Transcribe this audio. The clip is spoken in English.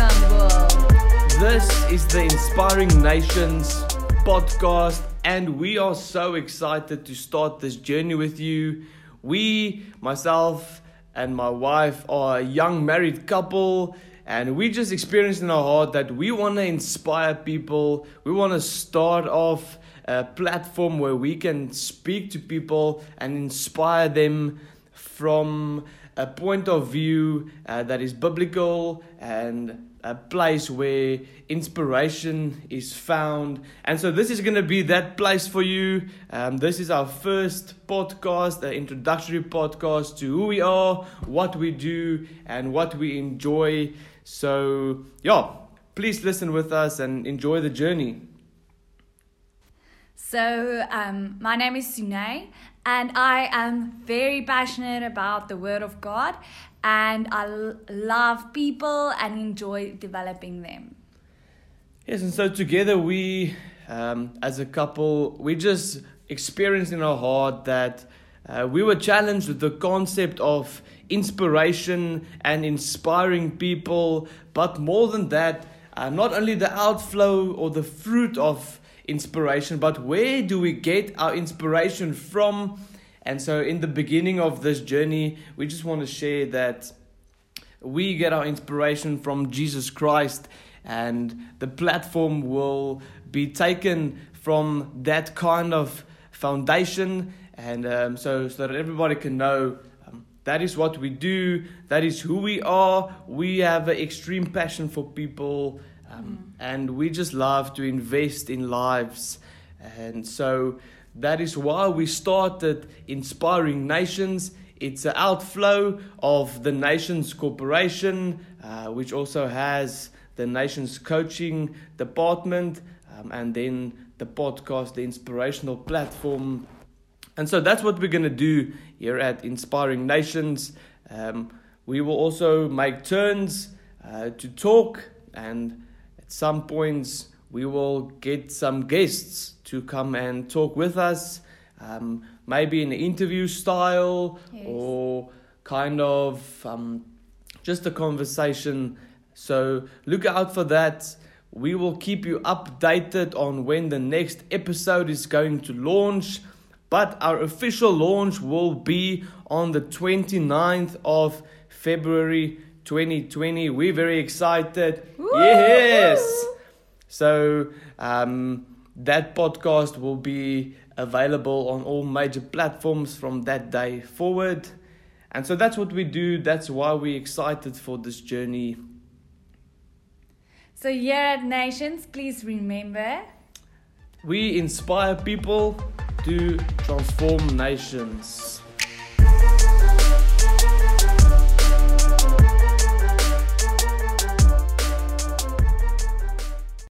This is the Inspiring Nations podcast, and we are so excited to start this journey with you. We, myself, and my wife are a young married couple, and we just experienced in our heart that we want to inspire people. We want to start off a platform where we can speak to people and inspire them from a point of view uh, that is biblical and a place where inspiration is found. And so, this is going to be that place for you. Um, this is our first podcast, an introductory podcast to who we are, what we do, and what we enjoy. So, yeah, please listen with us and enjoy the journey. So, um, my name is Suné, and I am very passionate about the Word of God, and I l- love people and enjoy developing them. Yes, and so together we, um, as a couple, we just experienced in our heart that uh, we were challenged with the concept of inspiration and inspiring people, but more than that, uh, not only the outflow or the fruit of inspiration, but where do we get our inspiration from? And so, in the beginning of this journey, we just want to share that we get our inspiration from Jesus Christ, and the platform will be taken from that kind of foundation. And um, so, so that everybody can know um, that is what we do, that is who we are. We have an extreme passion for people, um, and we just love to invest in lives. And so, that is why we started Inspiring Nations. It's an outflow of the Nations Corporation, uh, which also has the Nations Coaching Department, um, and then the podcast, the inspirational platform. And so that's what we're going to do here at Inspiring Nations. Um, we will also make turns uh, to talk, and some points, we will get some guests to come and talk with us, um, maybe in an interview style Yes. or kind of um, just a conversation. So look out for that. We will keep you updated on when the next episode is going to launch. But our official launch will be on the 29th of February 2020. We're very excited. Yes. So um, that podcast will be available on all major platforms from that day forward. And so that's what we do. That's why we're excited for this journey. So, here at Nations, please remember We inspire people to transform nations.